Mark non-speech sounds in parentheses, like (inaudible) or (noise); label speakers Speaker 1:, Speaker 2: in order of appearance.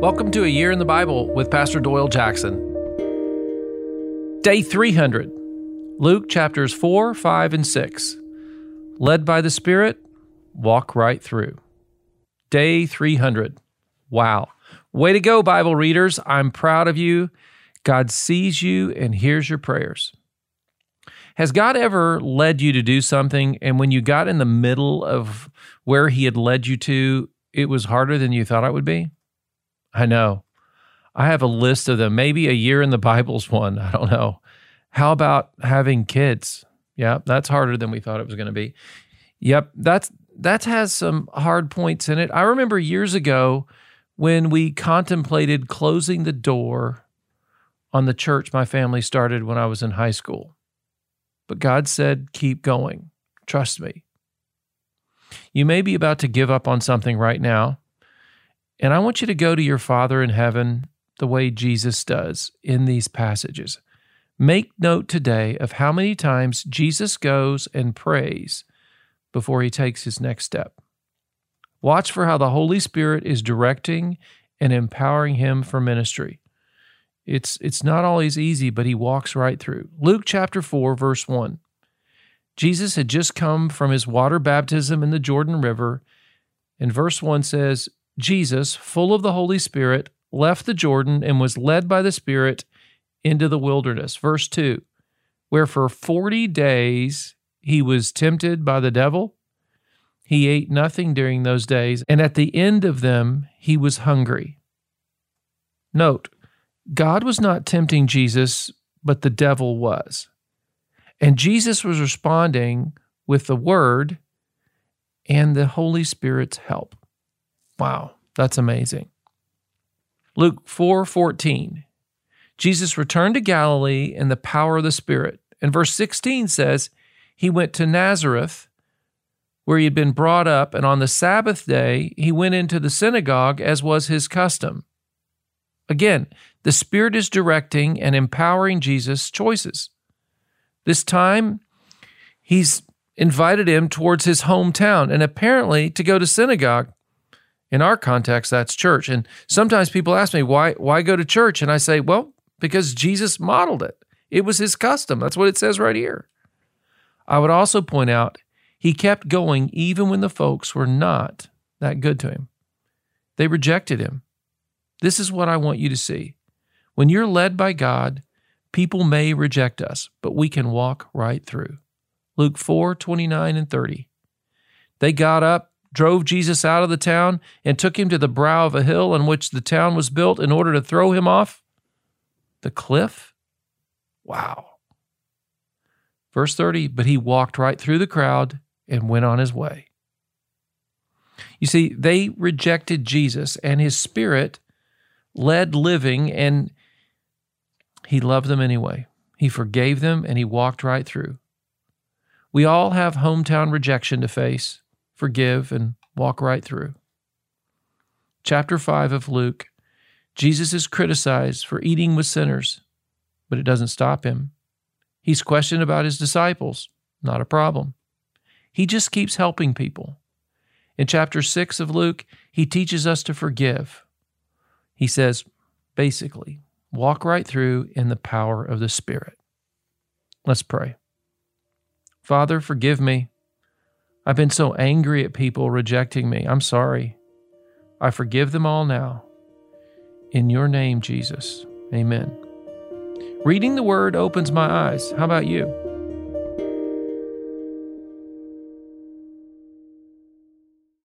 Speaker 1: Welcome to A Year in the Bible with Pastor Doyle Jackson. Day 300, Luke chapters 4, 5, and 6. Led by the Spirit, walk right through. Day 300. Wow. Way to go, Bible readers. I'm proud of you. God sees you and hears your prayers. Has God ever led you to do something, and when you got in the middle of where He had led you to, it was harder than you thought it would be? I know. I have a list of them. Maybe a year in the Bible's one. (laughs) I don't know. How about having kids? Yeah, that's harder than we thought it was going to be. Yep, that's that has some hard points in it. I remember years ago when we contemplated closing the door on the church my family started when I was in high school. But God said, keep going. Trust me. You may be about to give up on something right now. And I want you to go to your Father in heaven the way Jesus does in these passages. Make note today of how many times Jesus goes and prays before he takes his next step. Watch for how the Holy Spirit is directing and empowering him for ministry. It's, it's not always easy, but he walks right through. Luke chapter 4, verse 1. Jesus had just come from his water baptism in the Jordan River, and verse 1 says, Jesus, full of the Holy Spirit, left the Jordan and was led by the Spirit into the wilderness. Verse 2 Where for 40 days he was tempted by the devil. He ate nothing during those days, and at the end of them he was hungry. Note, God was not tempting Jesus, but the devil was. And Jesus was responding with the word and the Holy Spirit's help. Wow, that's amazing. Luke 4:14. Jesus returned to Galilee in the power of the Spirit. And verse 16 says, he went to Nazareth where he had been brought up, and on the Sabbath day he went into the synagogue as was his custom. Again, the Spirit is directing and empowering Jesus' choices. This time, he's invited him towards his hometown and apparently to go to synagogue. In our context, that's church. And sometimes people ask me, why, why go to church? And I say, well, because Jesus modeled it. It was his custom. That's what it says right here. I would also point out he kept going even when the folks were not that good to him. They rejected him. This is what I want you to see. When you're led by God, people may reject us, but we can walk right through. Luke 4 29 and 30. They got up, drove Jesus out of the town, and took him to the brow of a hill on which the town was built in order to throw him off the cliff. Wow. Verse 30 But he walked right through the crowd and went on his way. You see, they rejected Jesus, and his spirit led living, and he loved them anyway. He forgave them and he walked right through. We all have hometown rejection to face, forgive, and walk right through. Chapter 5 of Luke Jesus is criticized for eating with sinners, but it doesn't stop him. He's questioned about his disciples, not a problem. He just keeps helping people. In chapter 6 of Luke, he teaches us to forgive. He says, basically, Walk right through in the power of the Spirit. Let's pray. Father, forgive me. I've been so angry at people rejecting me. I'm sorry. I forgive them all now. In your name, Jesus. Amen. Reading the Word opens my eyes. How about you?